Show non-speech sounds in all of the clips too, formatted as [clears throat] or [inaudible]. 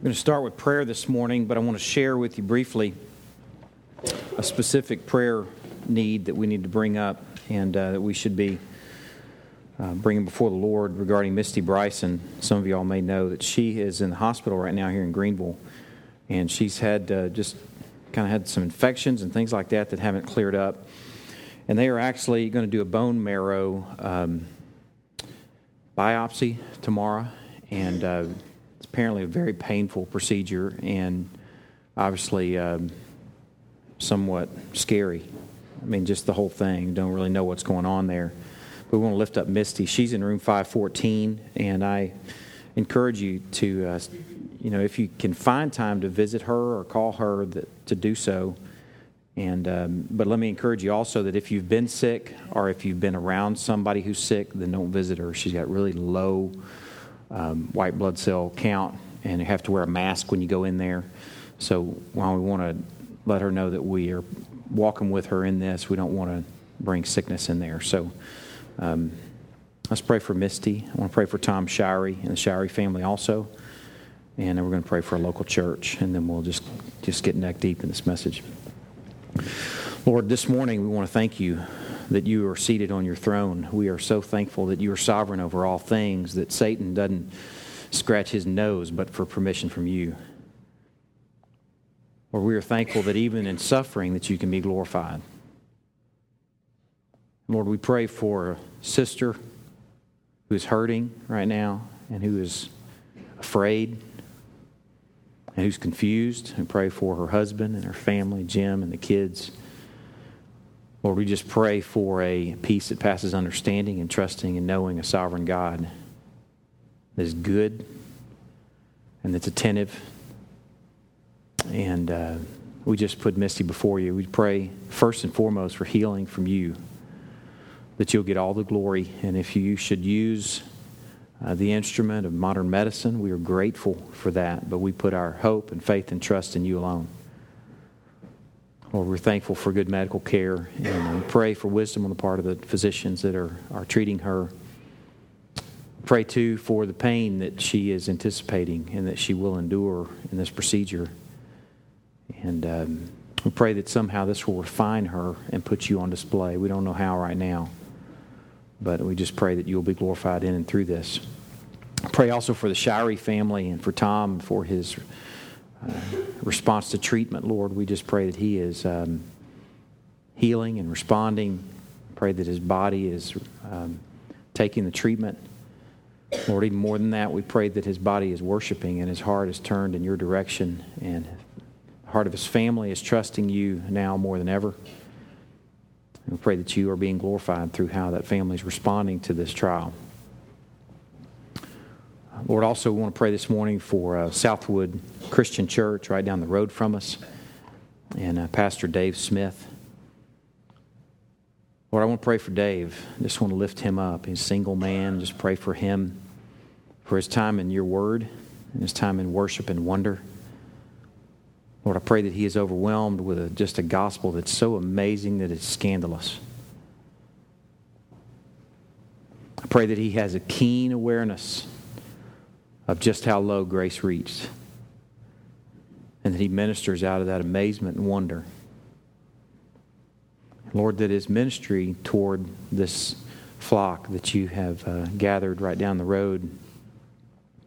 I'm going to start with prayer this morning, but I want to share with you briefly a specific prayer need that we need to bring up and uh, that we should be uh, bringing before the Lord regarding Misty Bryson. Some of y'all may know that she is in the hospital right now here in Greenville, and she's had uh, just kind of had some infections and things like that that haven't cleared up. And they are actually going to do a bone marrow um, biopsy tomorrow, and uh, apparently a very painful procedure and obviously um, somewhat scary. I mean, just the whole thing. Don't really know what's going on there. But we want to lift up Misty. She's in room 514, and I encourage you to, uh, you know, if you can find time to visit her or call her that, to do so. And um, but let me encourage you also that if you've been sick or if you've been around somebody who's sick, then don't visit her. She's got really low um, white blood cell count, and you have to wear a mask when you go in there. So while we want to let her know that we are walking with her in this, we don't want to bring sickness in there. So um, let's pray for Misty. I want to pray for Tom Shirey and the Shirey family also. And then we're going to pray for a local church, and then we'll just, just get neck deep in this message. Lord, this morning we want to thank you that you are seated on your throne. We are so thankful that you are sovereign over all things, that Satan doesn't scratch his nose but for permission from you. Or we are thankful that even in suffering that you can be glorified. Lord, we pray for a sister who is hurting right now and who is afraid and who's confused and pray for her husband and her family, Jim and the kids. Lord, we just pray for a peace that passes understanding and trusting and knowing a sovereign God that is good and that's attentive. And uh, we just put Misty before you. We pray first and foremost for healing from you, that you'll get all the glory. And if you should use uh, the instrument of modern medicine, we are grateful for that, but we put our hope and faith and trust in you alone. Lord, we're thankful for good medical care and pray for wisdom on the part of the physicians that are, are treating her. Pray too for the pain that she is anticipating and that she will endure in this procedure. And um, we pray that somehow this will refine her and put you on display. We don't know how right now, but we just pray that you'll be glorified in and through this. Pray also for the Shirey family and for Tom for his uh, response to treatment, Lord. We just pray that he is um, healing and responding. Pray that his body is um, taking the treatment. Lord, even more than that, we pray that his body is worshiping and his heart is turned in your direction and the heart of his family is trusting you now more than ever. And we pray that you are being glorified through how that family is responding to this trial. Lord, also we want to pray this morning for uh, Southwood Christian Church right down the road from us and uh, Pastor Dave Smith. Lord, I want to pray for Dave. Just want to lift him up. He's a single man. Just pray for him, for his time in your word and his time in worship and wonder. Lord, I pray that he is overwhelmed with a, just a gospel that's so amazing that it's scandalous. I pray that he has a keen awareness of just how low grace reached. And that he ministers out of that amazement and wonder. Lord, that his ministry toward this flock that you have uh, gathered right down the road,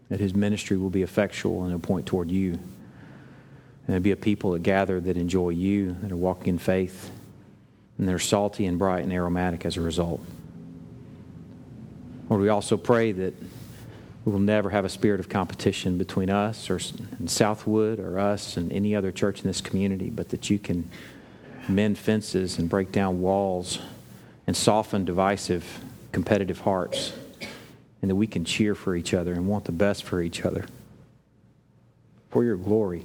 that his ministry will be effectual and it'll point toward you. And there'll be a people that gather that enjoy you, that are walking in faith, and they're salty and bright and aromatic as a result. Lord, we also pray that we will never have a spirit of competition between us or Southwood or us and any other church in this community, but that you can mend fences and break down walls and soften divisive, competitive hearts, and that we can cheer for each other and want the best for each other for your glory.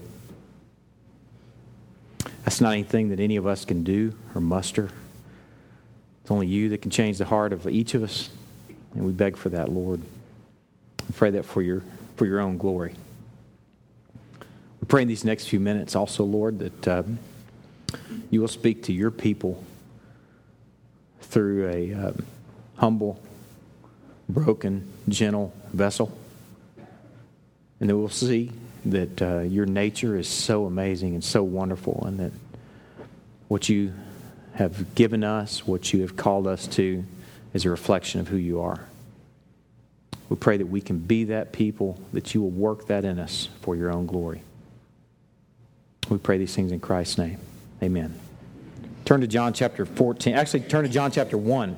That's not anything that any of us can do or muster. It's only you that can change the heart of each of us, and we beg for that, Lord. Pray that for your, for your own glory. We pray in these next few minutes also, Lord, that uh, you will speak to your people through a uh, humble, broken, gentle vessel. And that we'll see that uh, your nature is so amazing and so wonderful, and that what you have given us, what you have called us to, is a reflection of who you are. We pray that we can be that people, that you will work that in us for your own glory. We pray these things in Christ's name. Amen. Turn to John chapter 14. Actually, turn to John chapter 1.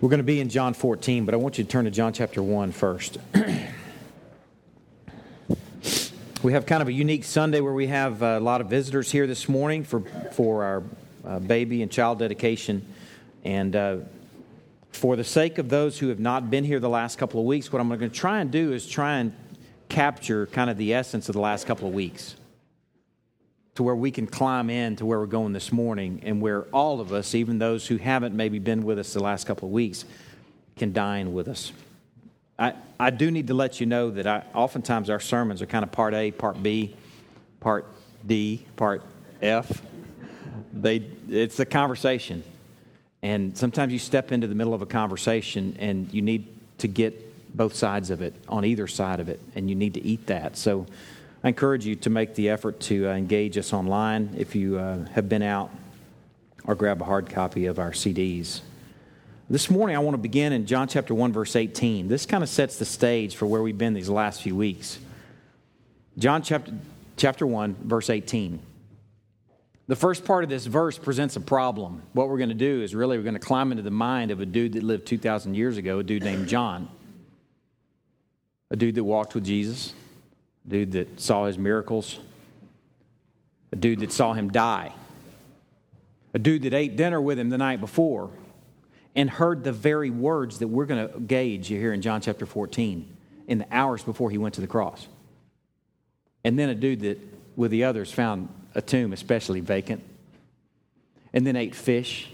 We're going to be in John 14, but I want you to turn to John chapter 1 first. [clears throat] we have kind of a unique Sunday where we have a lot of visitors here this morning for, for our uh, baby and child dedication. And uh, for the sake of those who have not been here the last couple of weeks, what I'm going to try and do is try and capture kind of the essence of the last couple of weeks to where we can climb in to where we're going this morning and where all of us, even those who haven't maybe been with us the last couple of weeks, can dine with us. I, I do need to let you know that I, oftentimes our sermons are kind of part A, part B, part D, part F. They, it's a conversation. And sometimes you step into the middle of a conversation and you need to get both sides of it, on either side of it, and you need to eat that. So I encourage you to make the effort to uh, engage us online if you uh, have been out or grab a hard copy of our CDs. This morning, I want to begin in John chapter 1, verse 18. This kind of sets the stage for where we've been these last few weeks. John chapter, chapter 1, verse 18. The first part of this verse presents a problem. What we're going to do is really we're going to climb into the mind of a dude that lived 2,000 years ago, a dude named John a dude that walked with Jesus, a dude that saw his miracles, a dude that saw him die, a dude that ate dinner with him the night before and heard the very words that we're going to gauge here in John chapter 14 in the hours before he went to the cross. And then a dude that, with the others, found a tomb especially vacant, and then ate fish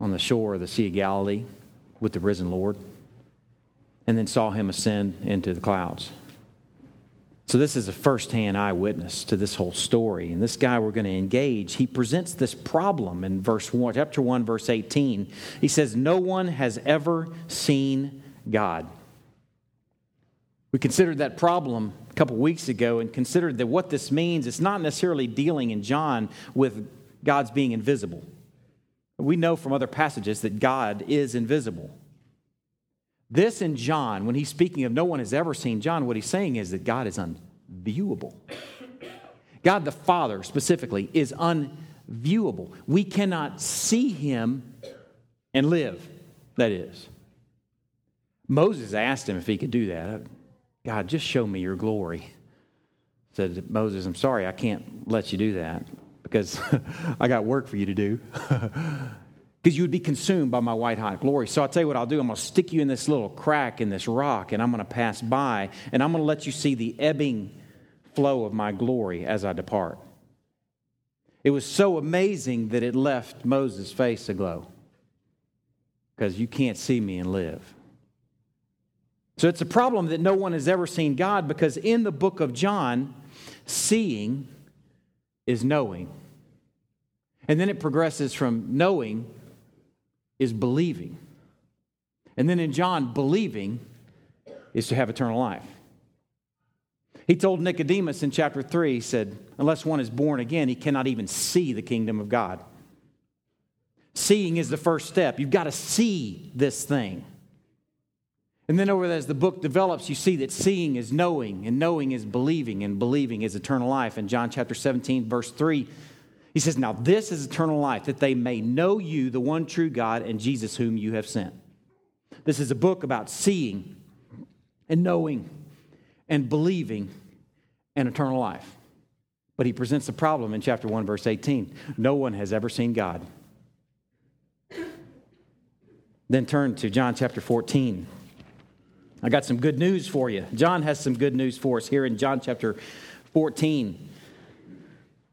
on the shore of the Sea of Galilee with the risen Lord and then saw him ascend into the clouds. So, this is a firsthand eyewitness to this whole story. And this guy we're going to engage, he presents this problem in verse 1, chapter 1, verse 18. He says, No one has ever seen God. We considered that problem couple weeks ago and considered that what this means is not necessarily dealing in John with God's being invisible. We know from other passages that God is invisible. This in John, when he's speaking of no one has ever seen John, what he's saying is that God is unviewable. God the Father, specifically, is unviewable. We cannot see him and live, that is. Moses asked him if he could do that. God, just show me your glory. Said Moses, I'm sorry, I can't let you do that because [laughs] I got work for you to do. [laughs] because you would be consumed by my white hot glory. So I'll tell you what I'll do. I'm going to stick you in this little crack in this rock, and I'm going to pass by, and I'm going to let you see the ebbing flow of my glory as I depart. It was so amazing that it left Moses' face aglow because you can't see me and live. So it's a problem that no one has ever seen God because in the book of John, seeing is knowing. And then it progresses from knowing is believing. And then in John, believing is to have eternal life. He told Nicodemus in chapter 3, he said, Unless one is born again, he cannot even see the kingdom of God. Seeing is the first step. You've got to see this thing. And then, over there, as the book develops, you see that seeing is knowing, and knowing is believing, and believing is eternal life. In John chapter 17, verse 3, he says, Now this is eternal life, that they may know you, the one true God, and Jesus whom you have sent. This is a book about seeing and knowing and believing and eternal life. But he presents the problem in chapter 1, verse 18. No one has ever seen God. Then turn to John chapter 14. I got some good news for you. John has some good news for us here in John chapter 14.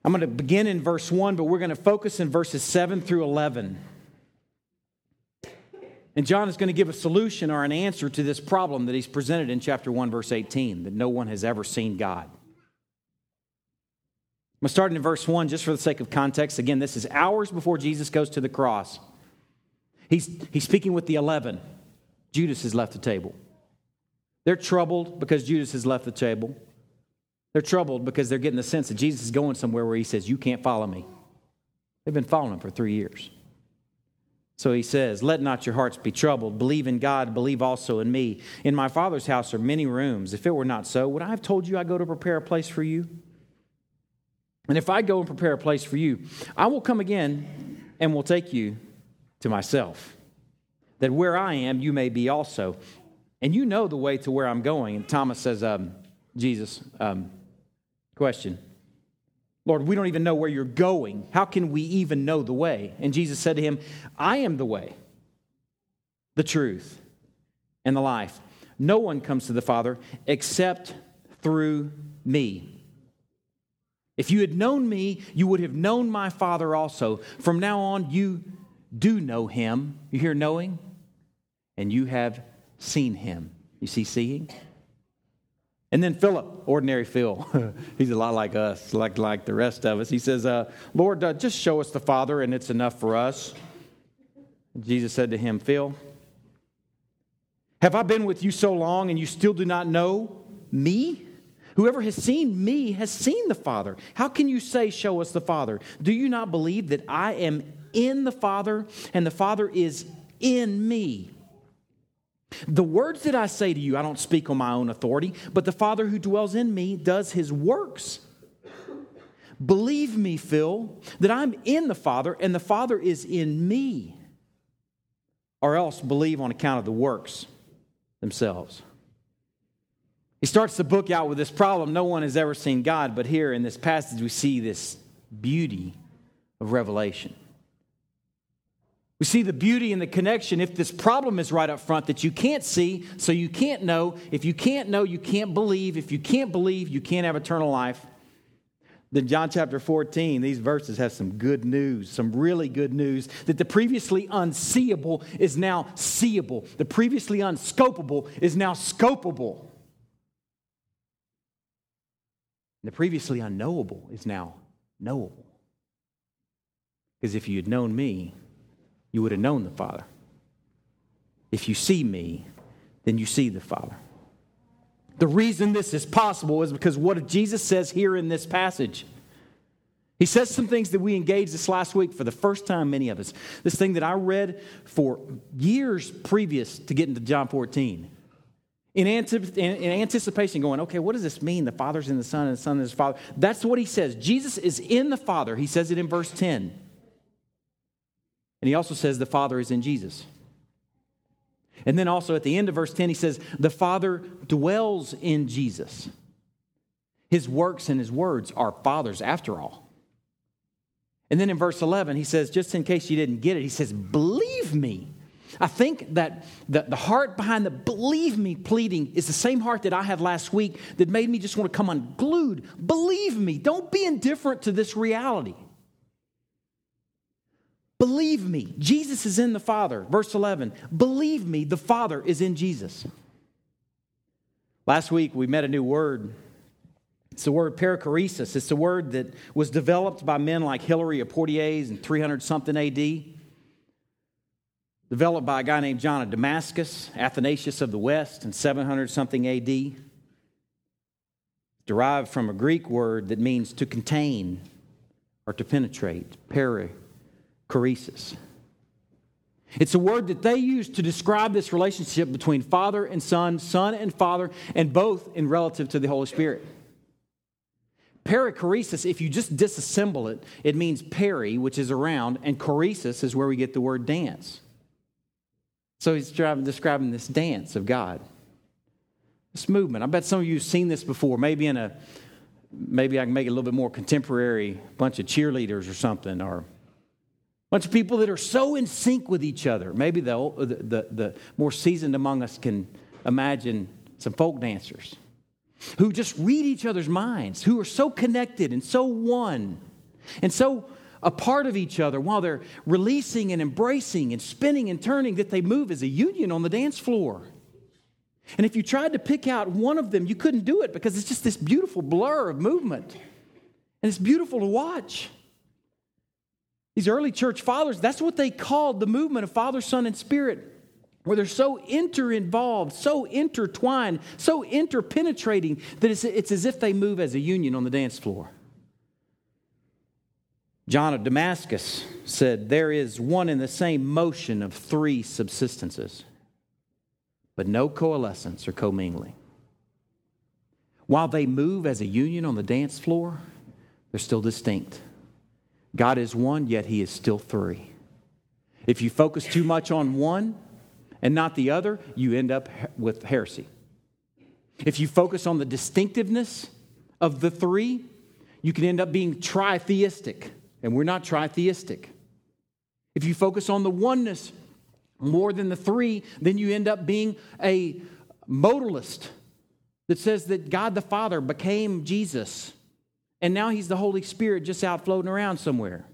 I'm going to begin in verse 1, but we're going to focus in verses 7 through 11. And John is going to give a solution or an answer to this problem that he's presented in chapter 1, verse 18 that no one has ever seen God. I'm going to start in verse 1 just for the sake of context. Again, this is hours before Jesus goes to the cross. He's, he's speaking with the 11. Judas has left the table. They're troubled because Judas has left the table. They're troubled because they're getting the sense that Jesus is going somewhere where he says, You can't follow me. They've been following him for three years. So he says, Let not your hearts be troubled. Believe in God, believe also in me. In my Father's house are many rooms. If it were not so, would I have told you I go to prepare a place for you? And if I go and prepare a place for you, I will come again and will take you to myself, that where I am, you may be also. And you know the way to where I'm going. And Thomas says, um, Jesus, um, question. Lord, we don't even know where you're going. How can we even know the way? And Jesus said to him, I am the way, the truth, and the life. No one comes to the Father except through me. If you had known me, you would have known my Father also. From now on, you do know him. You hear knowing? And you have seen him. You see seeing? And then Philip, ordinary Phil, [laughs] he's a lot like us, like, like the rest of us. He says, uh, Lord, uh, just show us the Father, and it's enough for us. Jesus said to him, Phil, have I been with you so long and you still do not know me? Whoever has seen me has seen the Father. How can you say, Show us the Father? Do you not believe that I am in the Father and the Father is in me? The words that I say to you, I don't speak on my own authority, but the Father who dwells in me does his works. Believe me, Phil, that I'm in the Father and the Father is in me. Or else believe on account of the works themselves. He starts the book out with this problem no one has ever seen God, but here in this passage we see this beauty of revelation. We see the beauty and the connection. If this problem is right up front that you can't see, so you can't know. If you can't know, you can't believe. If you can't believe, you can't have eternal life. Then, John chapter 14, these verses have some good news, some really good news that the previously unseeable is now seeable, the previously unscopable is now scopable, the previously unknowable is now knowable. Because if you had known me, you would have known the Father. If you see me, then you see the Father. The reason this is possible is because what Jesus says here in this passage. He says some things that we engaged this last week for the first time, many of us. This thing that I read for years previous to getting to John 14. In, anticipation, going, okay, what does this mean? The Father's in the Son and the Son is the Father. That's what he says. Jesus is in the Father. He says it in verse 10. And he also says the Father is in Jesus. And then also at the end of verse 10, he says, The Father dwells in Jesus. His works and his words are Father's after all. And then in verse 11, he says, just in case you didn't get it, he says, Believe me. I think that the, the heart behind the believe me pleading is the same heart that I had last week that made me just want to come unglued. Believe me. Don't be indifferent to this reality. Believe me, Jesus is in the Father. Verse 11, believe me, the Father is in Jesus. Last week we met a new word. It's the word perichoresis. It's the word that was developed by men like Hilary of Poitiers in 300 something AD. Developed by a guy named John of Damascus, Athanasius of the West in 700 something AD. Derived from a Greek word that means to contain or to penetrate, peri choresis. It's a word that they use to describe this relationship between Father and Son, Son and Father, and both in relative to the Holy Spirit. Perichoresis, if you just disassemble it, it means peri, which is around, and choresis is where we get the word dance. So he's describing this dance of God. This movement. I bet some of you have seen this before, maybe in a maybe I can make it a little bit more contemporary, bunch of cheerleaders or something, or bunch of people that are so in sync with each other. Maybe the, the, the, more seasoned among us can imagine some folk dancers who just read each other's minds, who are so connected and so one and so a part of each other while they're releasing and embracing and spinning and turning that they move as a union on the dance floor. And if you tried to pick out one of them, you couldn't do it because it's just this beautiful blur of movement. And it's beautiful to watch. These early church fathers, that's what they called the movement of Father, Son, and Spirit. where they're so inter-involved, so intertwined, so interpenetrating that it's, it's as if they move as a union on the dance floor. John of Damascus said, There is one and the same motion of three subsistences, but no coalescence or commingling. While they move as a union on the dance floor, they're still distinct. God is one, yet He is still three. If you focus too much on one and not the other, you end up with heresy. If you focus on the distinctiveness of the three, you can end up being tritheistic, and we're not tritheistic. If you focus on the oneness more than the three, then you end up being a modalist that says that God the Father became Jesus and now he's the Holy Spirit just out floating around somewhere.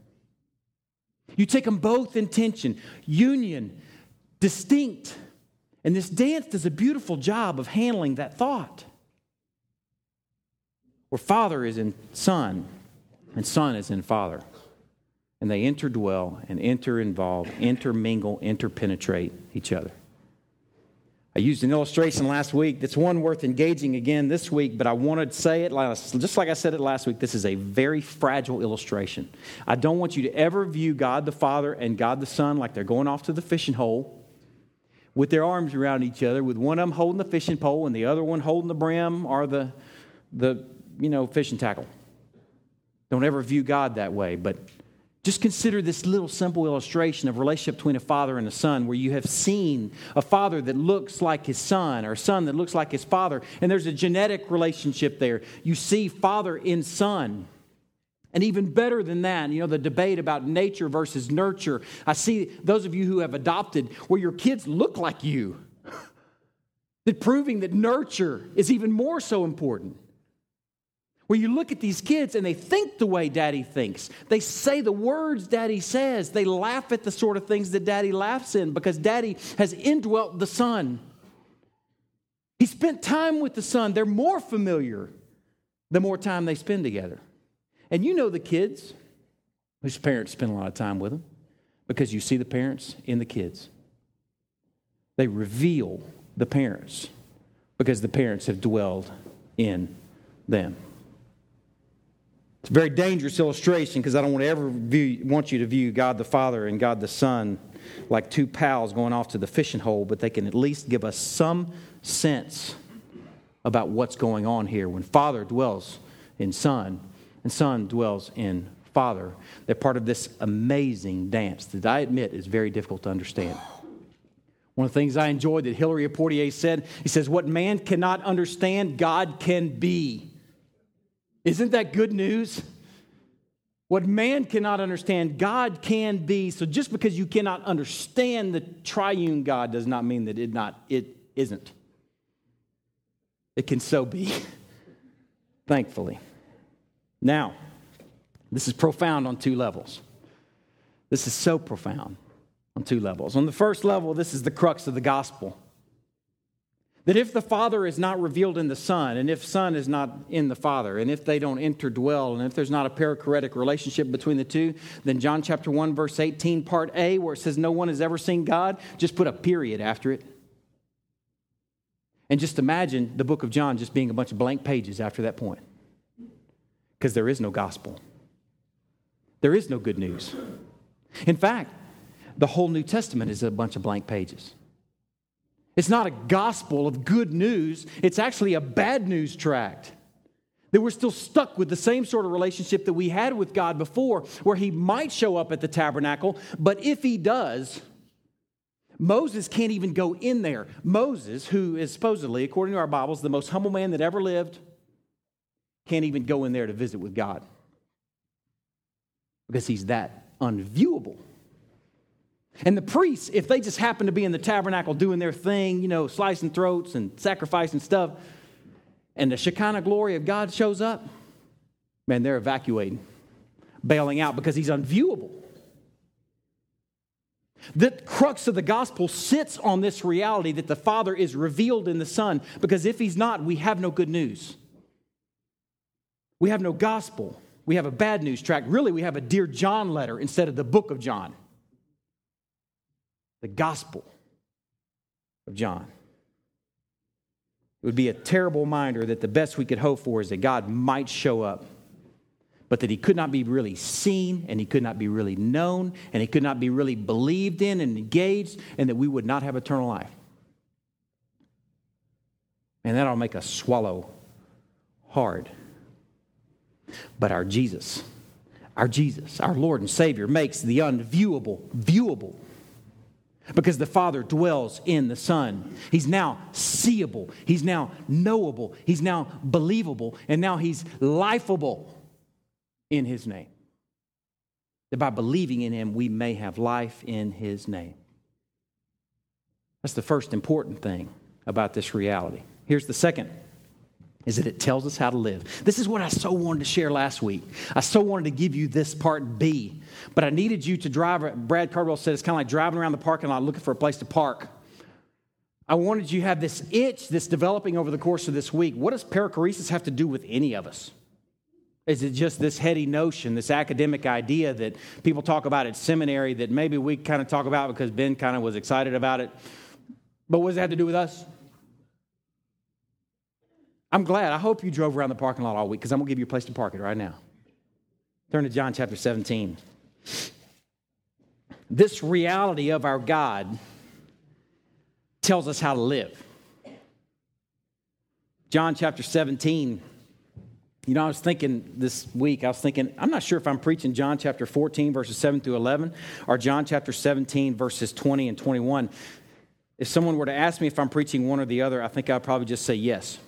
You take them both in tension, union, distinct. And this dance does a beautiful job of handling that thought. Where Father is in Son, and Son is in Father. And they interdwell and inter-involve, intermingle, interpenetrate each other. I used an illustration last week that's one worth engaging again this week, but I wanted to say it just like I said it last week. This is a very fragile illustration. I don't want you to ever view God the Father and God the Son like they're going off to the fishing hole with their arms around each other, with one of them holding the fishing pole and the other one holding the brim or the, the you know, fishing tackle. Don't ever view God that way, but just consider this little simple illustration of relationship between a father and a son, where you have seen a father that looks like his son, or a son that looks like his father, and there's a genetic relationship there. You see father in son. And even better than that, you know, the debate about nature versus nurture. I see those of you who have adopted where your kids look like you. [laughs] that proving that nurture is even more so important. Where you look at these kids and they think the way daddy thinks. They say the words daddy says. They laugh at the sort of things that daddy laughs in because daddy has indwelt the son. He spent time with the son. They're more familiar the more time they spend together. And you know the kids whose parents spend a lot of time with them because you see the parents in the kids. They reveal the parents because the parents have dwelled in them. It's a very dangerous illustration because I don't want to ever view, want you to view God the Father and God the Son like two pals going off to the fishing hole, but they can at least give us some sense about what's going on here. When Father dwells in Son and Son dwells in Father, they're part of this amazing dance that I admit is very difficult to understand. One of the things I enjoyed that Hilary of Poitiers said, he says, What man cannot understand, God can be. Isn't that good news? What man cannot understand, God can be. So just because you cannot understand the triune God does not mean that it not it isn't. It can so be. [laughs] Thankfully. Now, this is profound on two levels. This is so profound on two levels. On the first level, this is the crux of the gospel. That if the Father is not revealed in the Son, and if Son is not in the Father, and if they don't interdwell, and if there's not a perichoretic relationship between the two, then John chapter 1, verse 18, part A, where it says no one has ever seen God, just put a period after it. And just imagine the book of John just being a bunch of blank pages after that point. Because there is no gospel, there is no good news. In fact, the whole New Testament is a bunch of blank pages. It's not a gospel of good news, it's actually a bad news tract. That we're still stuck with the same sort of relationship that we had with God before, where He might show up at the tabernacle, but if He does, Moses can't even go in there. Moses, who is supposedly, according to our Bibles, the most humble man that ever lived, can't even go in there to visit with God because he's that unviewable. And the priests, if they just happen to be in the tabernacle doing their thing, you know, slicing throats and sacrificing stuff, and the Shekinah glory of God shows up, man, they're evacuating, bailing out because he's unviewable. The crux of the gospel sits on this reality that the Father is revealed in the Son, because if he's not, we have no good news. We have no gospel. We have a bad news track. Really, we have a Dear John letter instead of the book of John the gospel. of John. It would be a terrible reminder that the best we could hope for is that God might show up, but that he could not be really seen and he could not be really known and he could not be really believed in and engaged and that we would not have eternal life. And that'll make us swallow hard. But our Jesus, our Jesus, our Lord and Savior, makes the unviewable viewable because the Father dwells in the Son. He's now seeable, He's now knowable, He's now believable, and now He's lifeable in His name. That by believing in Him, we may have life in His name. That's the first important thing about this reality. Here's the second is that it tells us how to live. This is what I so wanted to share last week. I so wanted to give you this part B, but I needed you to drive. Brad Cardwell said it's kind of like driving around the parking lot looking for a place to park. I wanted you to have this itch that's developing over the course of this week. What does perichoresis have to do with any of us? Is it just this heady notion, this academic idea that people talk about at seminary that maybe we kind of talk about because Ben kind of was excited about it? But what does it have to do with us? I'm glad. I hope you drove around the parking lot all week because I'm going to give you a place to park it right now. Turn to John chapter 17. This reality of our God tells us how to live. John chapter 17. You know, I was thinking this week, I was thinking, I'm not sure if I'm preaching John chapter 14, verses 7 through 11, or John chapter 17, verses 20 and 21. If someone were to ask me if I'm preaching one or the other, I think I'd probably just say yes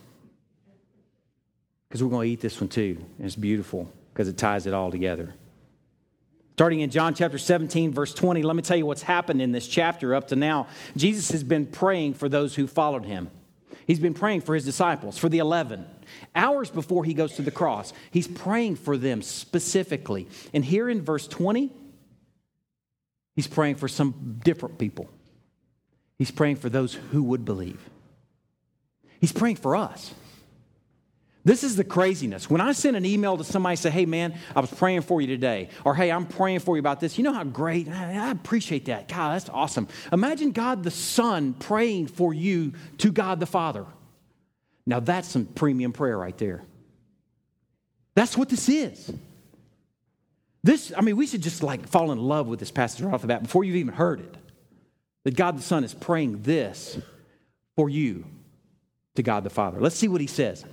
because we're going to eat this one too. And it's beautiful because it ties it all together. Starting in John chapter 17, verse 20, let me tell you what's happened in this chapter up to now. Jesus has been praying for those who followed him. He's been praying for his disciples, for the 11. Hours before he goes to the cross, he's praying for them specifically. And here in verse 20, he's praying for some different people. He's praying for those who would believe. He's praying for us. This is the craziness. When I send an email to somebody say, "Hey man, I was praying for you today," or "Hey, I'm praying for you about this," you know how great I appreciate that. God, that's awesome. Imagine God the Son praying for you to God the Father. Now that's some premium prayer right there. That's what this is. This, I mean, we should just like fall in love with this passage right off the bat before you've even heard it. That God the Son is praying this for you to God the Father. Let's see what he says.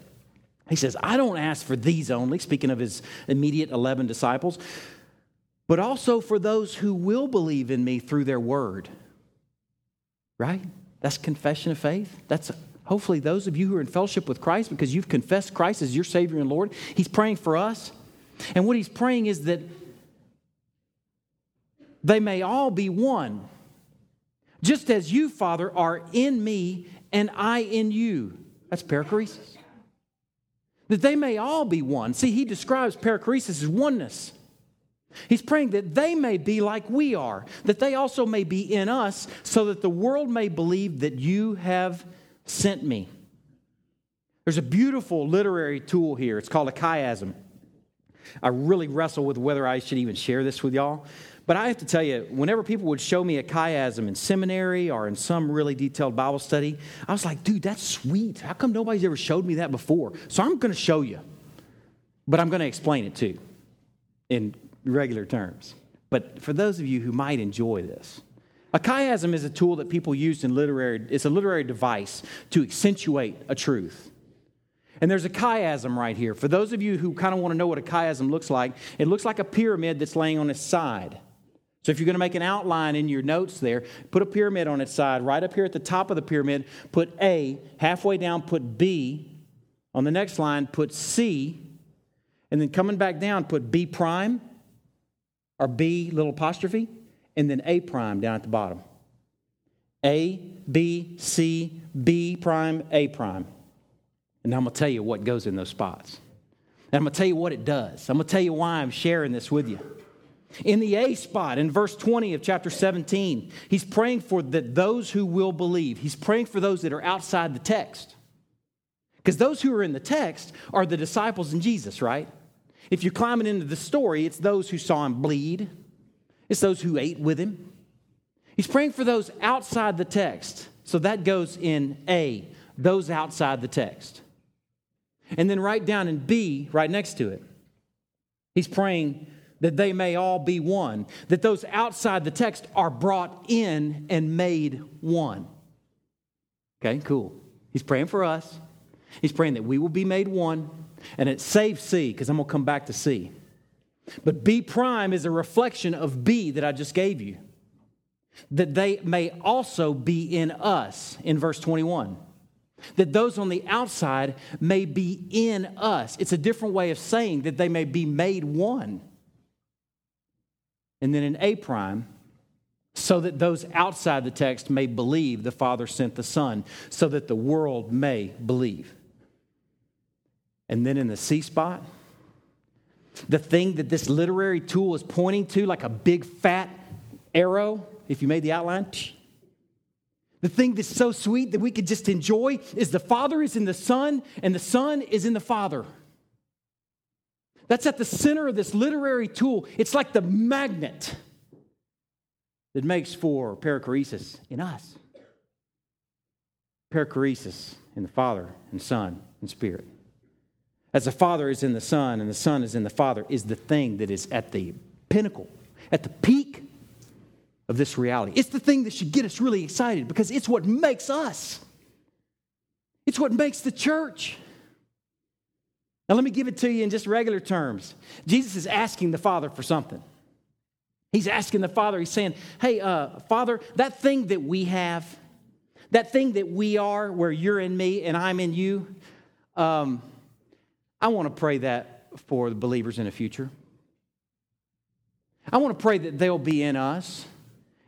He says, I don't ask for these only, speaking of his immediate 11 disciples, but also for those who will believe in me through their word. Right? That's confession of faith. That's hopefully those of you who are in fellowship with Christ because you've confessed Christ as your Savior and Lord. He's praying for us. And what he's praying is that they may all be one, just as you, Father, are in me and I in you. That's perichoresis that they may all be one. See, he describes perichoresis as oneness. He's praying that they may be like we are, that they also may be in us, so that the world may believe that you have sent me. There's a beautiful literary tool here. It's called a chiasm. I really wrestle with whether I should even share this with y'all. But I have to tell you, whenever people would show me a chiasm in seminary or in some really detailed Bible study, I was like, dude, that's sweet. How come nobody's ever showed me that before? So I'm going to show you, but I'm going to explain it too in regular terms. But for those of you who might enjoy this, a chiasm is a tool that people use in literary, it's a literary device to accentuate a truth. And there's a chiasm right here. For those of you who kind of want to know what a chiasm looks like, it looks like a pyramid that's laying on its side. So if you're going to make an outline in your notes there, put a pyramid on its side. Right up here at the top of the pyramid, put A. Halfway down, put B. On the next line, put C. And then coming back down, put B prime or B little apostrophe, and then A prime down at the bottom. A, B, C, B prime, A prime. And I'm going to tell you what goes in those spots. And I'm going to tell you what it does. I'm going to tell you why I'm sharing this with you. In the A spot, in verse 20 of chapter 17, he's praying for the, those who will believe. He's praying for those that are outside the text. Because those who are in the text are the disciples and Jesus, right? If you're climbing into the story, it's those who saw him bleed, it's those who ate with him. He's praying for those outside the text. So that goes in A, those outside the text. And then right down in B, right next to it, he's praying that they may all be one, that those outside the text are brought in and made one. Okay, cool. He's praying for us. He's praying that we will be made one. And it saves C, because I'm going to come back to C. But B prime is a reflection of B that I just gave you. That they may also be in us, in verse 21. That those on the outside may be in us. It's a different way of saying that they may be made one. And then in A prime, so that those outside the text may believe the Father sent the Son, so that the world may believe. And then in the C spot, the thing that this literary tool is pointing to, like a big fat arrow, if you made the outline, the thing that's so sweet that we could just enjoy is the Father is in the Son and the Son is in the Father. That's at the center of this literary tool. It's like the magnet that makes for perichoresis in us. Perichoresis in the Father and Son and Spirit. As the Father is in the Son and the Son is in the Father, is the thing that is at the pinnacle, at the peak of this reality. It's the thing that should get us really excited because it's what makes us, it's what makes the church. Now, let me give it to you in just regular terms. Jesus is asking the Father for something. He's asking the Father, he's saying, Hey, uh, Father, that thing that we have, that thing that we are, where you're in me and I'm in you, um, I want to pray that for the believers in the future. I want to pray that they'll be in us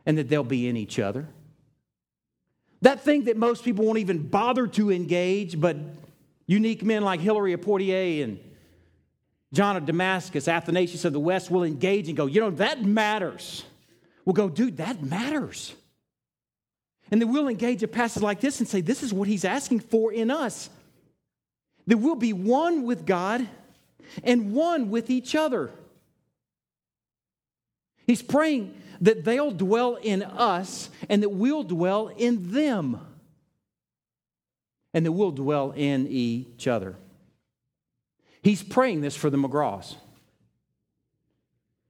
and that they'll be in each other. That thing that most people won't even bother to engage, but unique men like Hilary of Poitiers and John of Damascus, Athanasius of the West will engage and go, you know, that matters. We'll go, dude, that matters. And then we'll engage a passage like this and say, this is what he's asking for in us. That we'll be one with God and one with each other. He's praying that they'll dwell in us and that we'll dwell in them and that we'll dwell in each other. He's praying this for the McGraws.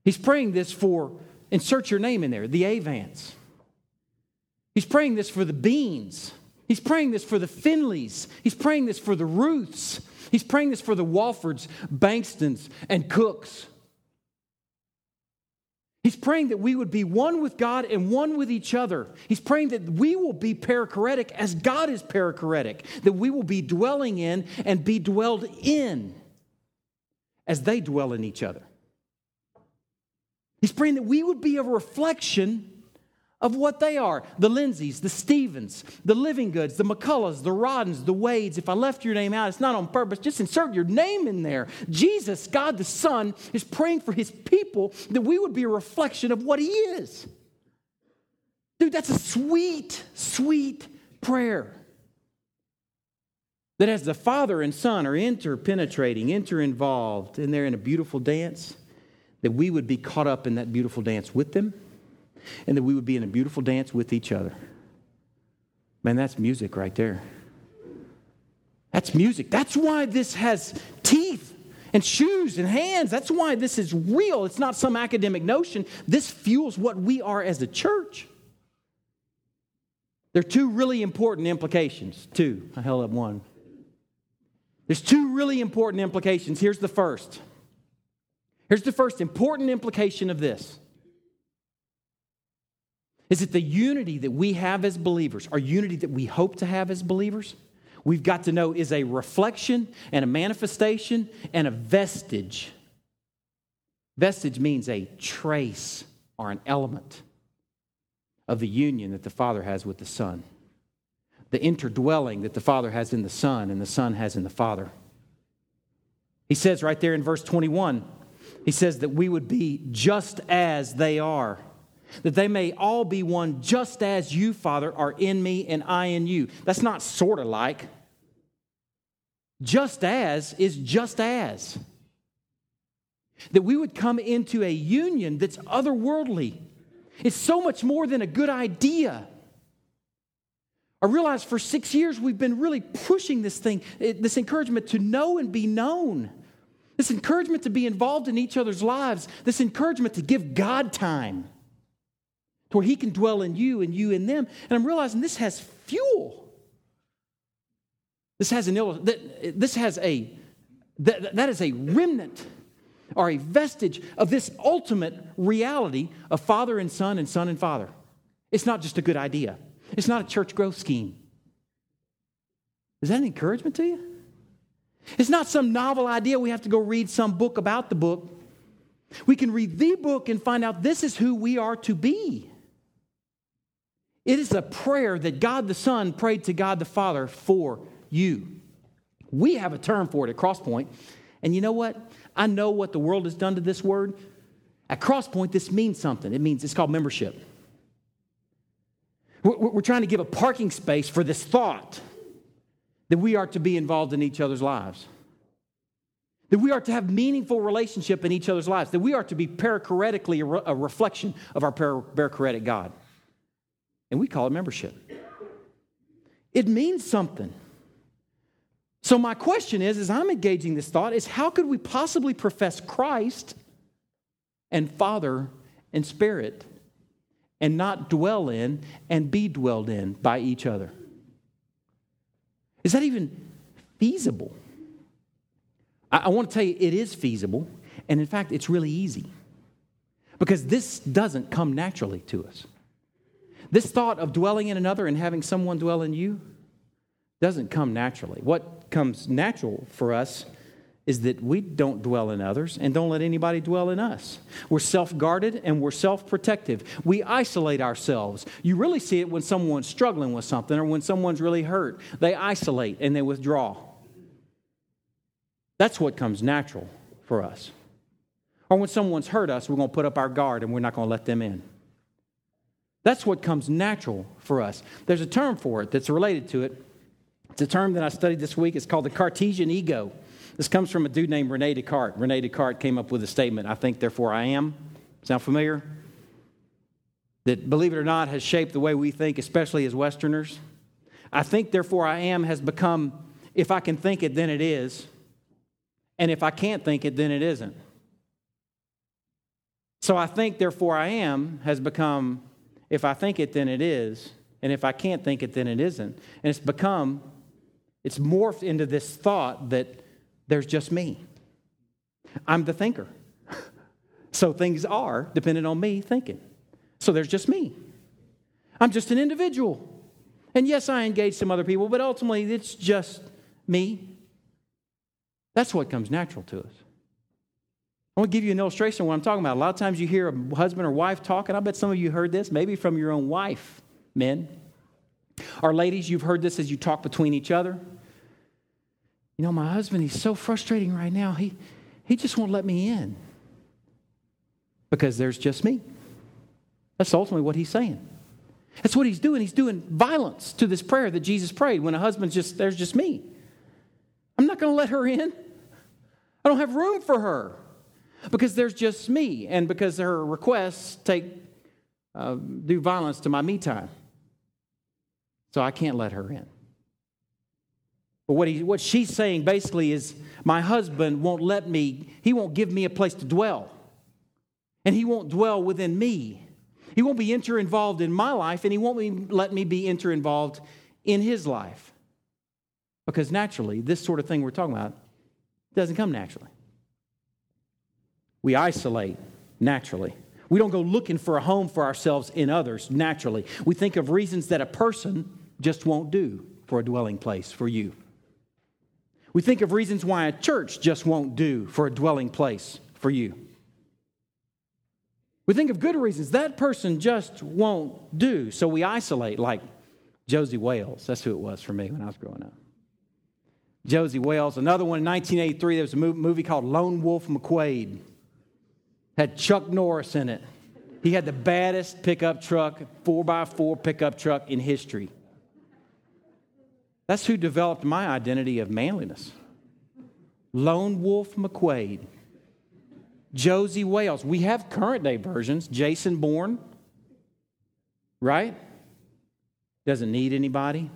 He's praying this for, insert your name in there, the Avants. He's praying this for the Beans. He's praying this for the Finleys. He's praying this for the Ruths. He's praying this for the Walfords, Bankstons, and Cooks. He's praying that we would be one with God and one with each other. He's praying that we will be perichoretic as God is perichoretic, that we will be dwelling in and be dwelled in as they dwell in each other. He's praying that we would be a reflection of what they are the Lindsays, the Stevens, the Living Goods, the McCulloughs, the Roddens, the Wades. If I left your name out, it's not on purpose. Just insert your name in there. Jesus, God the Son, is praying for his people that we would be a reflection of what he is. Dude, that's a sweet, sweet prayer that as the Father and Son are interpenetrating, inter-involved, and they're in a beautiful dance, that we would be caught up in that beautiful dance with them, and that we would be in a beautiful dance with each other. Man, that's music right there. That's music. That's why this has teeth and shoes and hands. That's why this is real. It's not some academic notion. This fuels what we are as a church. There are two really important implications. Two. I held up one. There's two really important implications. Here's the first. Here's the first important implication of this is that the unity that we have as believers, our unity that we hope to have as believers, we've got to know is a reflection and a manifestation and a vestige. Vestige means a trace or an element of the union that the Father has with the Son the interdwelling that the Father has in the Son and the Son has in the Father. He says right there in verse 21, he says that we would be just as they are, that they may all be one just as you, Father, are in me and I in you. That's not sort of like. Just as is just as. That we would come into a union that's otherworldly. It's so much more than a good idea. I realize for six years we've been really pushing this thing, eh, this encouragement to know and be known, this encouragement to be involved in each other's lives, this encouragement to give God time to where He can dwell in you and you in them. And I'm realizing this has fuel. This has an ill this has a that, that is a remnant or a vestige of this ultimate reality of father and son and son and father. It's not just a good idea. It's not a church growth scheme. Is that an encouragement to you? It's not some novel idea we have to go read some book about the book. We can read the book and find out this is who we are to be. It is a prayer that God the Son prayed to God the Father for you. We have a term for it at Crosspoint. And you know what? I know what the world has done to this word. At Crosspoint, this means something. It means it's called membership. We're trying to give a parking space for this thought that we are to be involved in each other's lives. That we are to have meaningful relationship in each other's lives. That we are to be perichoretically a reflection of our perichoretic God. And we call it membership. It means something. So my question is, as I'm engaging this thought, is how could we possibly profess Christ and Father and Spirit and not dwell in and be dwelled in by each other? Is that even feasible? I, I want to tell you it is feasible, and in fact, it's really easy because this doesn't come naturally to us. This thought of dwelling in another and having someone dwell in you doesn't come naturally. What comes natural for us is that we don't dwell in others and don't let anybody dwell in us. We're self guarded and we're self protective. We isolate ourselves. You really see it when someone's struggling with something or when someone's really hurt. They isolate and they withdraw. That's what comes natural for us. Or when someone's hurt us, we're going to put up our guard and we're not going to let them in. That's what comes natural for us. There's a term for it that's related to it. It's a term that I studied this week. It's called the Cartesian ego. This comes from a dude named Rene Descartes. Rene Descartes came up with a statement I think, therefore I am. Sound familiar? That, believe it or not, has shaped the way we think, especially as Westerners. I think, therefore I am has become if I can think it, then it is. And if I can't think it, then it isn't. So I think, therefore I am has become if I think it, then it is. And if I can't think it, then it isn't. And it's become it's morphed into this thought that there's just me. I'm the thinker. [laughs] So things are dependent on me thinking. So there's just me. I'm just an individual. And yes, I engage some other people, but ultimately it's just me. That's what comes natural to us. I want to give you an illustration of what I'm talking about. A lot of times you hear a husband or wife talking. I bet some of you heard this, maybe from your own wife, men. Or ladies, you've heard this as you talk between each other. You know, my husband, he's so frustrating right now. He, he just won't let me in because there's just me. That's ultimately what he's saying. That's what he's doing. He's doing violence to this prayer that Jesus prayed when a husband's just, there's just me. I'm not going to let her in. I don't have room for her because there's just me and because her requests take, uh, do violence to my me time. So I can't let her in. But what, he, what she's saying basically is, my husband won't let me, he won't give me a place to dwell. And he won't dwell within me. He won't be enter involved in my life, and he won't be, let me be enter involved in his life. Because naturally, this sort of thing we're talking about doesn't come naturally. We isolate naturally. We don't go looking for a home for ourselves in others naturally. We think of reasons that a person just won't do for a dwelling place for you. We think of reasons why a church just won't do for a dwelling place for you. We think of good reasons. That person just won't do. So we isolate, like Josey Wales. That's who it was for me when I was growing up. Josey Wales. Another one in 1983, there was a movie called Lone Wolf McQuade. Had Chuck Norris in it. He had the baddest pickup truck, 4x4 pickup truck in history. That's who developed my identity of manliness. Lone Wolf McQuade, Josey Wales. We have current day versions. Jason Bourne, right? Doesn't need anybody.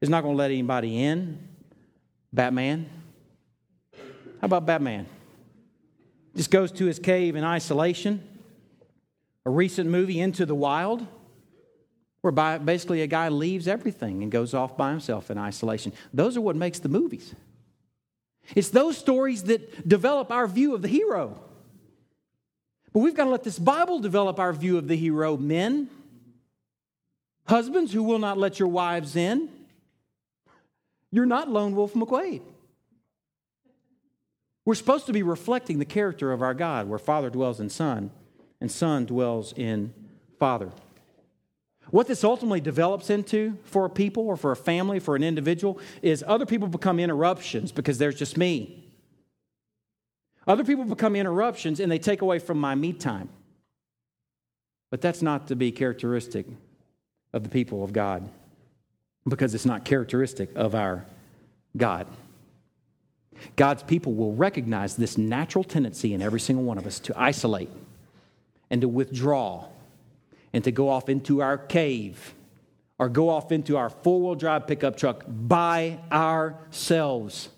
is not going to let anybody in. Batman. How about Batman? Just goes to his cave in isolation. A recent movie, Into the Wild, where basically a guy leaves everything and goes off by himself in isolation. Those are what makes the movies. It's those stories that develop our view of the hero. But we've got to let this Bible develop our view of the hero. Men, husbands who will not let your wives in, you're not Lone Wolf McQuade. We're supposed to be reflecting the character of our God, where Father dwells in Son and Son dwells in Father. What this ultimately develops into for a people or for a family, for an individual, is other people become interruptions because there's just me. Other people become interruptions and they take away from my me time. But that's not to be characteristic of the people of God because it's not characteristic of our God. God's people will recognize this natural tendency in every single one of us to isolate and to withdraw and to go off into our cave or go off into our four wheel drive pickup truck by ourselves.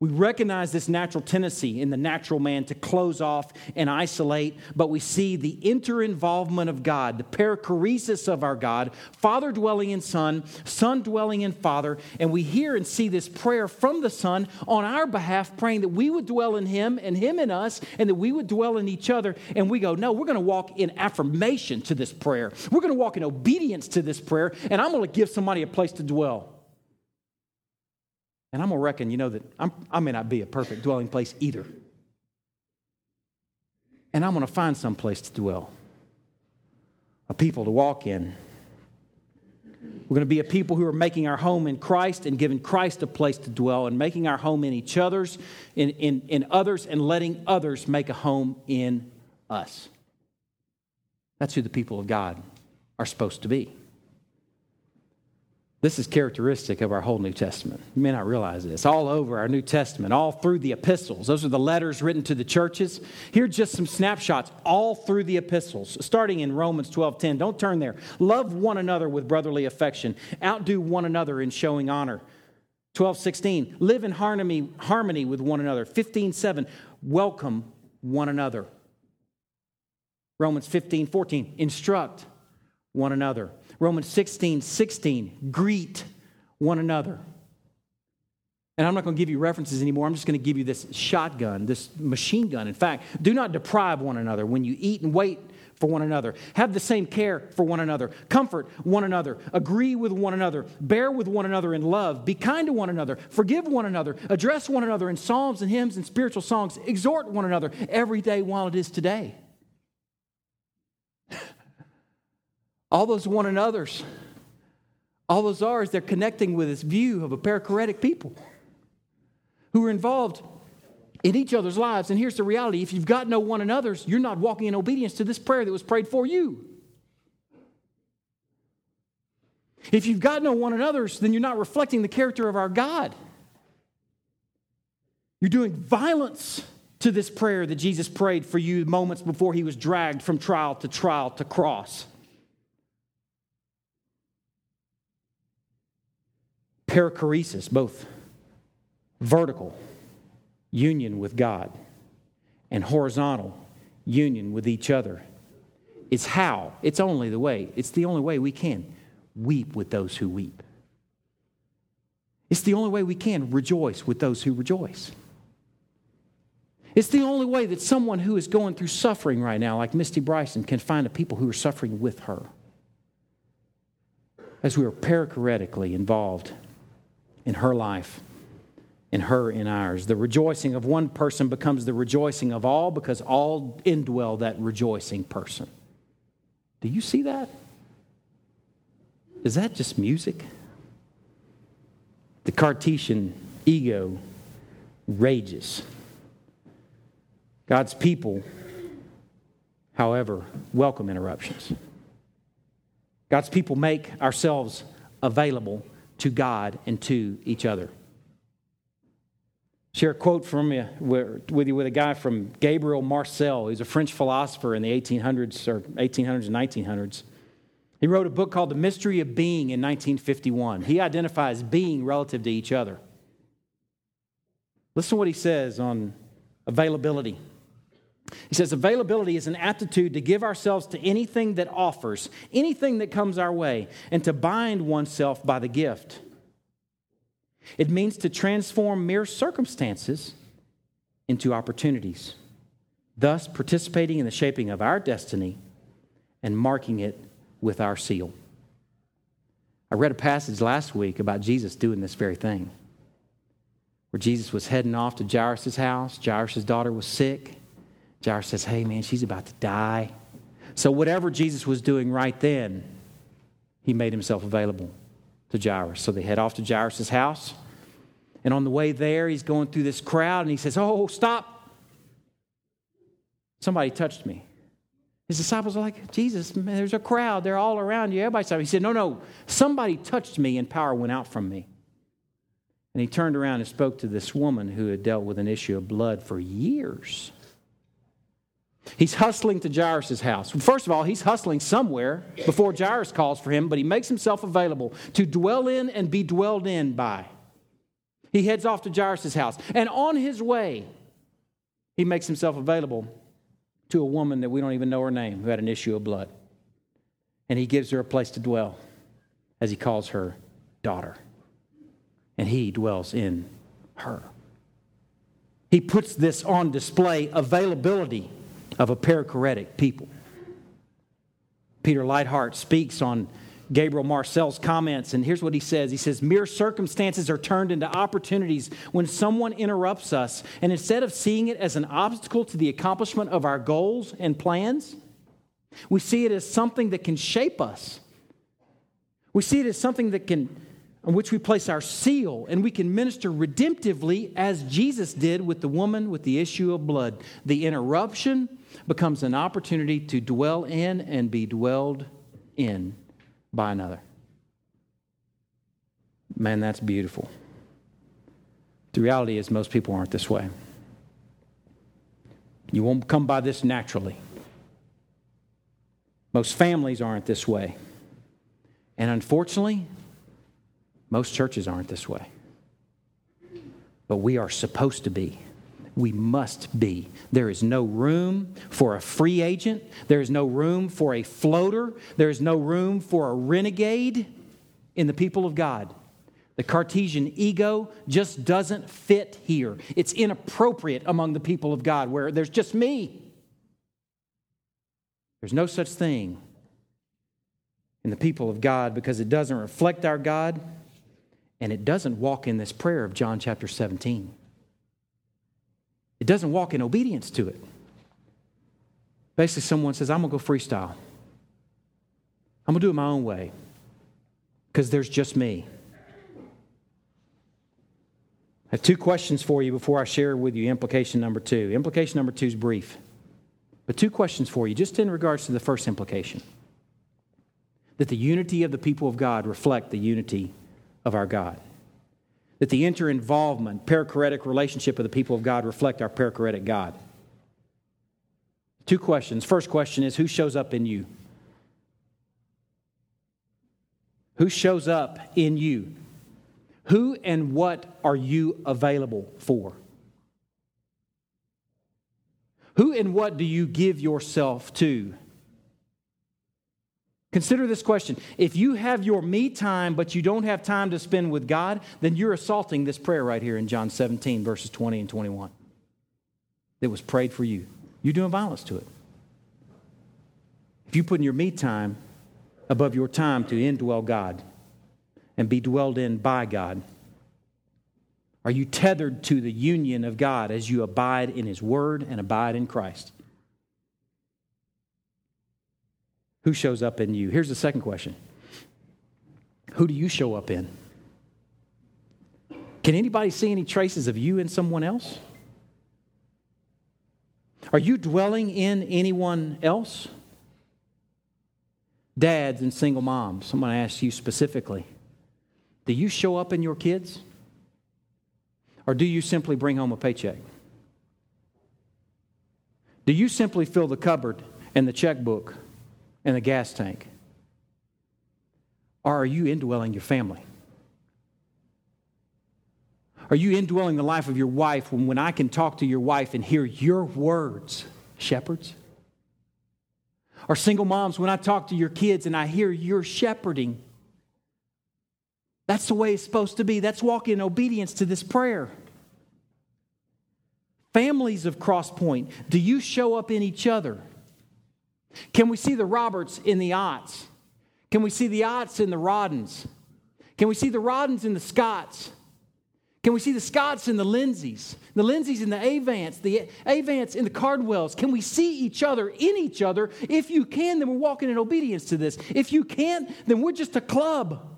We recognize this natural tendency in the natural man to close off and isolate, but we see the inter-involvement of God, the perichoresis of our God, Father dwelling in Son, Son dwelling in Father, and we hear and see this prayer from the Son on our behalf, praying that we would dwell in Him and Him in us, and that we would dwell in each other. And we go, no, we're going to walk in affirmation to this prayer. We're going to walk in obedience to this prayer, and I'm going to give somebody a place to dwell. And I'm going to reckon, you know, that I'm, I may not be a perfect dwelling place either. And I'm going to find some place to dwell, a people to walk in. We're going to be a people who are making our home in Christ and giving Christ a place to dwell and making our home in each other's, in, in, in others, and letting others make a home in us. That's who the people of God are supposed to be. This is characteristic of our whole New Testament. You may not realize this. All over our New Testament, all through the epistles. Those are the letters written to the churches. Here are just some snapshots all through the epistles, starting in Romans 12:10. Don't turn there. Love one another with brotherly affection. Outdo one another in showing honor. 12:16. Live in harmony, harmony with one another. 15:7. Welcome one another. Romans 15:14. Instruct one another. Romans 16, 16, greet one another. And I'm not going to give you references anymore. I'm just going to give you this shotgun, this machine gun. In fact, do not deprive one another when you eat and wait for one another. Have the same care for one another. Comfort one another. Agree with one another. Bear with one another in love. Be kind to one another. Forgive one another. Address one another in psalms and hymns and spiritual songs. Exhort one another every day while it is today. All those one another's, all those is they're connecting with this view of a perichoretic people who are involved in each other's lives. And here's the reality if you've got no one another's, you're not walking in obedience to this prayer that was prayed for you. If you've got no one another's, then you're not reflecting the character of our God. You're doing violence to this prayer that Jesus prayed for you moments before he was dragged from trial to trial to cross. Perichoresis, both vertical union with God and horizontal union with each other. It's how, it's only the way, it's the only way we can weep with those who weep. It's the only way we can rejoice with those who rejoice. It's the only way that someone who is going through suffering right now, like Misty Bryson, can find a people who are suffering with her. As we are perichoretically involved in her life, in her in ours. The rejoicing of one person becomes the rejoicing of all because all indwell that rejoicing person. Do you see that? Is that just music? The Cartesian ego rages. God's people, however, welcome interruptions. God's people make ourselves available to God and to each other. Share a quote from you with you with a guy from Gabriel Marcel. He's a French philosopher in the 1800s or 1800s and 1900s. He wrote a book called The Mystery of Being in 1951. He identifies being relative to each other. Listen to what he says on availability. He says, Availability is an aptitude to give ourselves to anything that offers, anything that comes our way, and to bind oneself by the gift. It means to transform mere circumstances into opportunities, thus participating in the shaping of our destiny and marking it with our seal. I read a passage last week about Jesus doing this very thing, where Jesus was heading off to Jairus' house. Jairus' daughter was sick. Jairus says, Hey, man, she's about to die. So, whatever Jesus was doing right then, he made himself available to Jairus. So, they head off to Jairus' house. And on the way there, he's going through this crowd and he says, Oh, stop. Somebody touched me. His disciples are like, Jesus, there's a crowd. They're all around you. Everybody's He said, No, no. Somebody touched me and power went out from me. And he turned around and spoke to this woman who had dealt with an issue of blood for years. He's hustling to Jairus' house. First of all, he's hustling somewhere before Jairus calls for him, but he makes himself available to dwell in and be dwelled in by. He heads off to Jairus' house. And on his way, he makes himself available to a woman that we don't even know her name who had an issue of blood. And he gives her a place to dwell as he calls her daughter. And he dwells in her. He puts this on display availability of a perichoretic people. Peter Leithart speaks on Gabriel Marcel's comments, and here's what he says He says, Mere circumstances are turned into opportunities when someone interrupts us, and instead of seeing it as an obstacle to the accomplishment of our goals and plans, we see it as something that can shape us. We see it as something that can, on which we place our seal, and we can minister redemptively as Jesus did with the woman with the issue of blood. The interruption becomes an opportunity to dwell in and be dwelled in by another. Man, that's beautiful. The reality is, most people aren't this way. You won't come by this naturally. Most families aren't this way. And unfortunately, most churches aren't this way. But we are supposed to be we must be. There is no room for a free agent. There is no room for a floater. There is no room for a renegade in the people of God. The Cartesian ego just doesn't fit here. It's inappropriate among the people of God where there's just me. There's no such thing in the people of God because it doesn't reflect our God and it doesn't walk in this prayer of John chapter 17. It doesn't walk in obedience to it. Basically, someone says, I'm going to go freestyle. I'm going to do it my own way because there's just me. I have two questions for you before I share with you implication number two. Implication number two is brief, but two questions for you, just in regards to the first implication that the unity of the people of God reflect the unity of our God that the inter-involvement, perichoretic relationship of the people of God reflect our perichoretic God. Two questions. First question is who shows up in you? Who shows up in you? Who and what are you available for? Who and what do you give yourself to? Consider this question. If you have your me time, but you don't have time to spend with God, then you're assaulting this prayer right here in John 17, verses 20 and 21. That was prayed for you. You're doing violence to it. If you put in your me time above your time to indwell God and be dwelled in by God, are you tethered to the union of God as you abide in His Word and abide in Christ? Who shows up in you? Here's the second question Who do you show up in? Can anybody see any traces of you in someone else? Are you dwelling in anyone else? Dads and single moms, someone asked you specifically Do you show up in your kids? Or do you simply bring home a paycheck? Do you simply fill the cupboard and the checkbook and the gas tank? Or are you indwelling your family? Are you indwelling the life of your wife when, when I can talk to your wife and hear your words, shepherds? Or single moms, when I talk to your kids and I hear your shepherding? That's the way it's supposed to be. That's walking in obedience to this prayer. Families of Crosspoint, do you show up in each other? Can we see the Roberts in the Otts? Can we see the Otts in the Roddens? Can we see the Roddens in the Scotts? Can we see the Scotts and the Lindsays, the Lindsays and the Avants, the Avants and the Cardwells? Can we see each other in each other? If you can, then we're walking in obedience to this. If you can't, then we're just a club.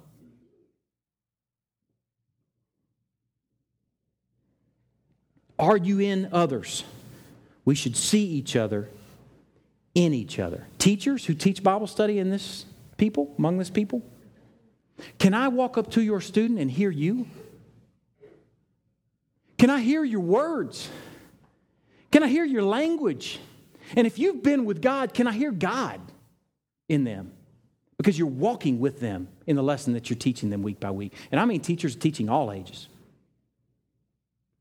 Are you in others? We should see each other in each other. Teachers who teach Bible study in this people, among this people, can I walk up to your student and hear you? Can I hear your words? Can I hear your language? And if you've been with God, can I hear God in them? Because you're walking with them in the lesson that you're teaching them week by week. And I mean teachers teaching all ages.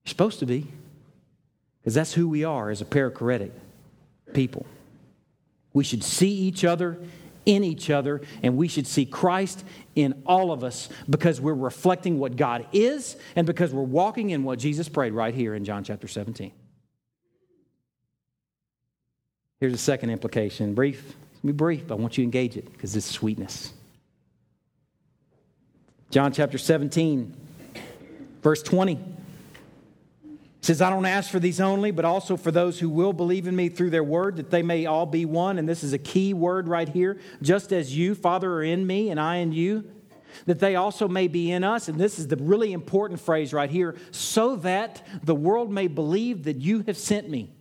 You're supposed to be, because that's who we are as a perichoretic people. We should see each other in each other, and we should see Christ in all of us because we're reflecting what God is and because we're walking in what Jesus prayed right here in John chapter 17. Here's a second implication. Brief. Be brief, but I want you to engage it because it's sweetness. John chapter 17, verse 20 says, I don't ask for these only, but also for those who will believe in me through their word, that they may all be one. And this is a key word right here. Just as you, Father, are in me and I in you, that they also may be in us. And this is the really important phrase right here so that the world may believe that you have sent me.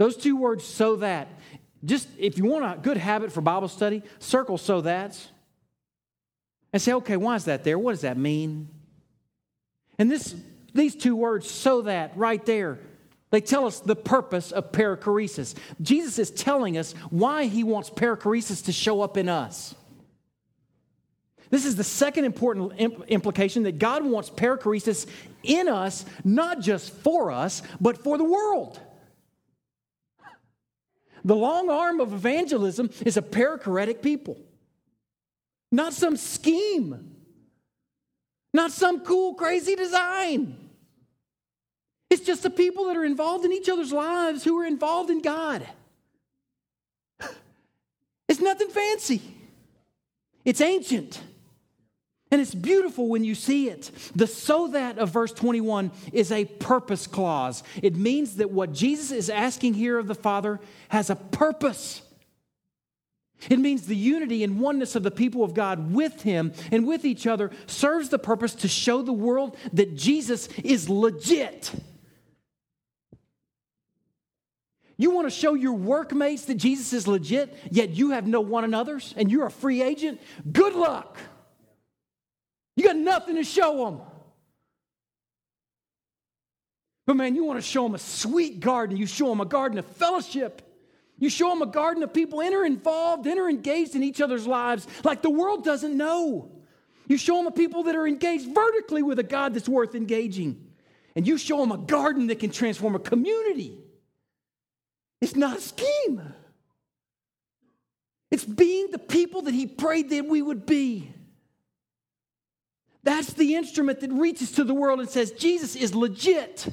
Those two words, so that. Just if you want a good habit for Bible study, circle so that's. And say, okay, why is that there? What does that mean? And this these two words, so that, right there, they tell us the purpose of perichoresis. Jesus is telling us why he wants perichoresis to show up in us. This is the second important implication that God wants perichoresis in us, not just for us, but for the world. The long arm of evangelism is a perichoretic people, not some scheme, not some cool, crazy design. It's just the people that are involved in each other's lives who are involved in God. [sighs] It's nothing fancy, it's ancient. And it's beautiful when you see it. The so that of verse 21 is a purpose clause. It means that what Jesus is asking here of the Father has a purpose. It means the unity and oneness of the people of God with Him and with each other serves the purpose to show the world that Jesus is legit. You want to show your workmates that Jesus is legit, yet you have no one another's and you're a free agent? Good luck. You got nothing to show them. But man, you want to show them a sweet garden. You show them a garden of fellowship. You show them a garden of people enter involved, enter engaged in each other's lives like the world doesn't know. You show them a people that are engaged vertically with a God that's worth engaging. And you show them a garden that can transform a community. It's not a scheme. It's being the people that he prayed that we would be. That's the instrument that reaches to the world and says, Jesus is legit.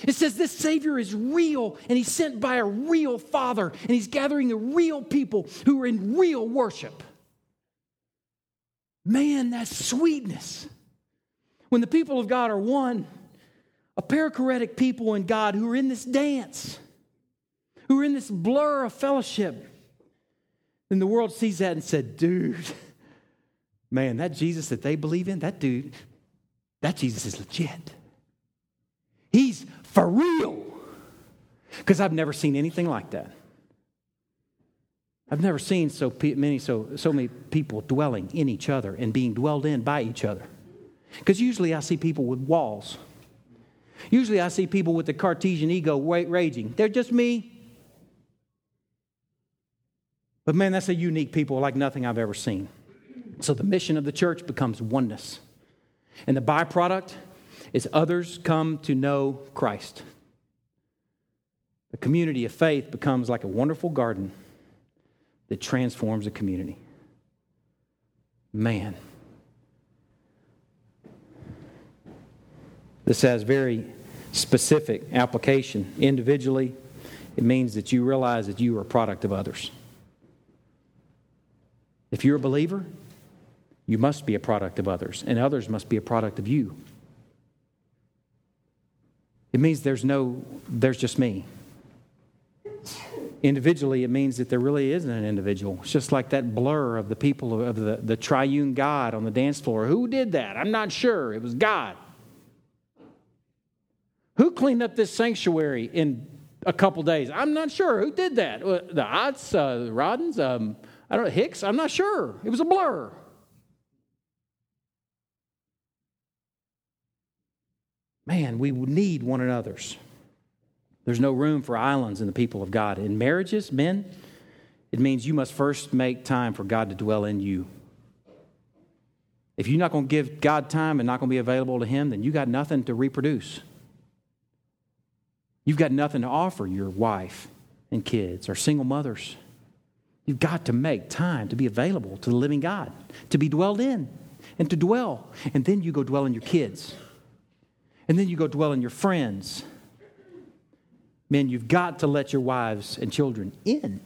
It says this Savior is real and he's sent by a real Father and he's gathering the real people who are in real worship. Man, that's sweetness. When the people of God are one, a perichoretic people in God who are in this dance who are in this blur of fellowship. Then the world sees that and said, dude, man, that Jesus that they believe in, that dude, that Jesus is legit. He's for real. Because I've never seen anything like that. I've never seen so many, so, so many people dwelling in each other and being dwelled in by each other. Because usually I see people with walls. Usually I see people with the Cartesian ego raging. They're just me. But man, that's a unique people like nothing I've ever seen. So the mission of the church becomes oneness. And the byproduct is others come to know Christ. The community of faith becomes like a wonderful garden that transforms a community. Man. This has very specific application. Individually, it means that you realize that you are a product of others. If you're a believer, you must be a product of others, and others must be a product of you. It means there's no, there's just me. Individually, it means that there really isn't an individual. It's just like that blur of the people of the, the triune God on the dance floor. Who did that? I'm not sure. It was God. Who cleaned up this sanctuary in a couple days? I'm not sure. Who did that? The Otts, uh, Roddens, um, I don't know, Hicks? I'm not sure. It was a blur. Man, we need one another's. There's no room for islands in the people of God. In marriages, men, it means you must first make time for God to dwell in you. If you're not going to give God time and not going to be available to Him, then you got nothing to reproduce. You've got nothing to offer your wife and kids or single mothers. You've got to make time to be available to the living God, to be dwelled in and to dwell. And then you go dwell in your kids. And then you go dwell in your friends. Men, you've got to let your wives and children in.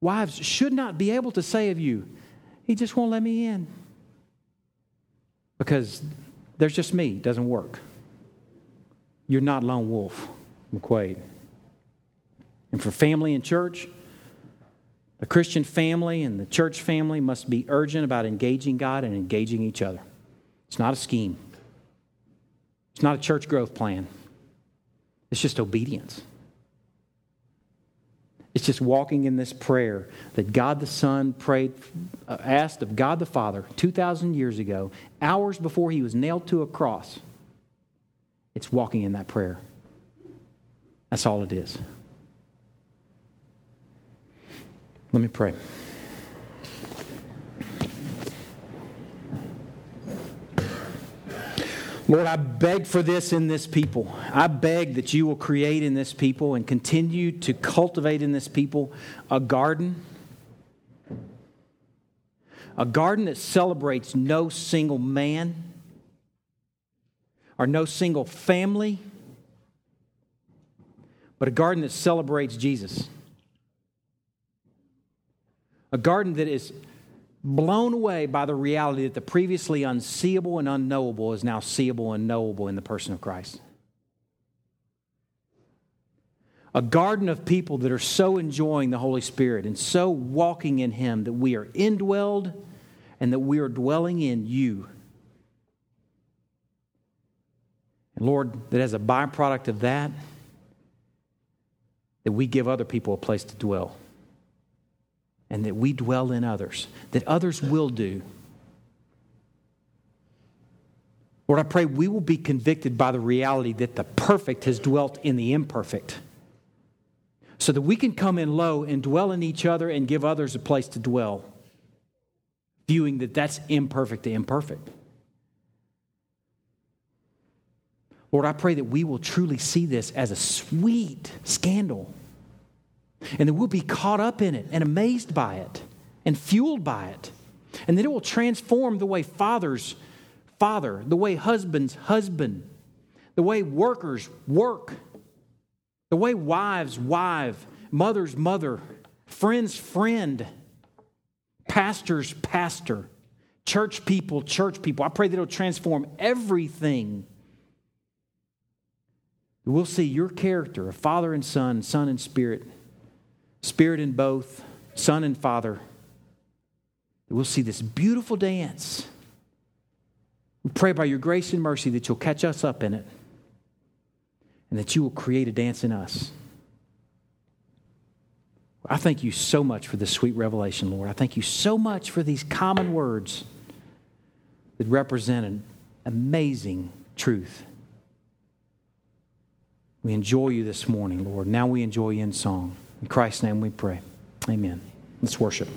Wives should not be able to say of you, he just won't let me in. Because there's just me, it doesn't work. You're not lone wolf, McQuade. And for family and church, the Christian family and the church family must be urgent about engaging God and engaging each other. It's not a scheme. It's not a church growth plan. It's just obedience. It's just walking in this prayer that God the Son prayed, uh, asked of God the Father 2,000 years ago, hours before he was nailed to a cross. It's walking in that prayer. That's all it is. Let me pray. Lord, I beg for this in this people. I beg that you will create in this people and continue to cultivate in this people a garden. A garden that celebrates no single man or no single family, but a garden that celebrates Jesus. A garden that is blown away by the reality that the previously unseeable and unknowable is now seeable and knowable in the person of Christ. A garden of people that are so enjoying the Holy Spirit and so walking in Him that we are indwelled and that we are dwelling in you. And Lord, that as a byproduct of that, that we give other people a place to dwell and that we dwell in others, that others will do. Lord, I pray we will be convicted by the reality that the perfect has dwelt in the imperfect, so that we can come in low and dwell in each other and give others a place to dwell, viewing that that's imperfect to imperfect. Lord, I pray that we will truly see this as a sweet scandal and that we'll be caught up in it and amazed by it and fueled by it. And that it will transform the way fathers father, the way husbands husband, the way workers work, the way wives wife, mothers mother, friends friend, pastors pastor, church people church people. I pray that it'll transform everything. We'll see your character of father and son, son and spirit Spirit in both, Son and Father. We'll see this beautiful dance. We pray by your grace and mercy that you'll catch us up in it and that you will create a dance in us. I thank you so much for this sweet revelation, Lord. I thank you so much for these common words that represent an amazing truth. We enjoy you this morning, Lord. Now we enjoy you in song. In Christ's name we pray. Amen. Let's worship.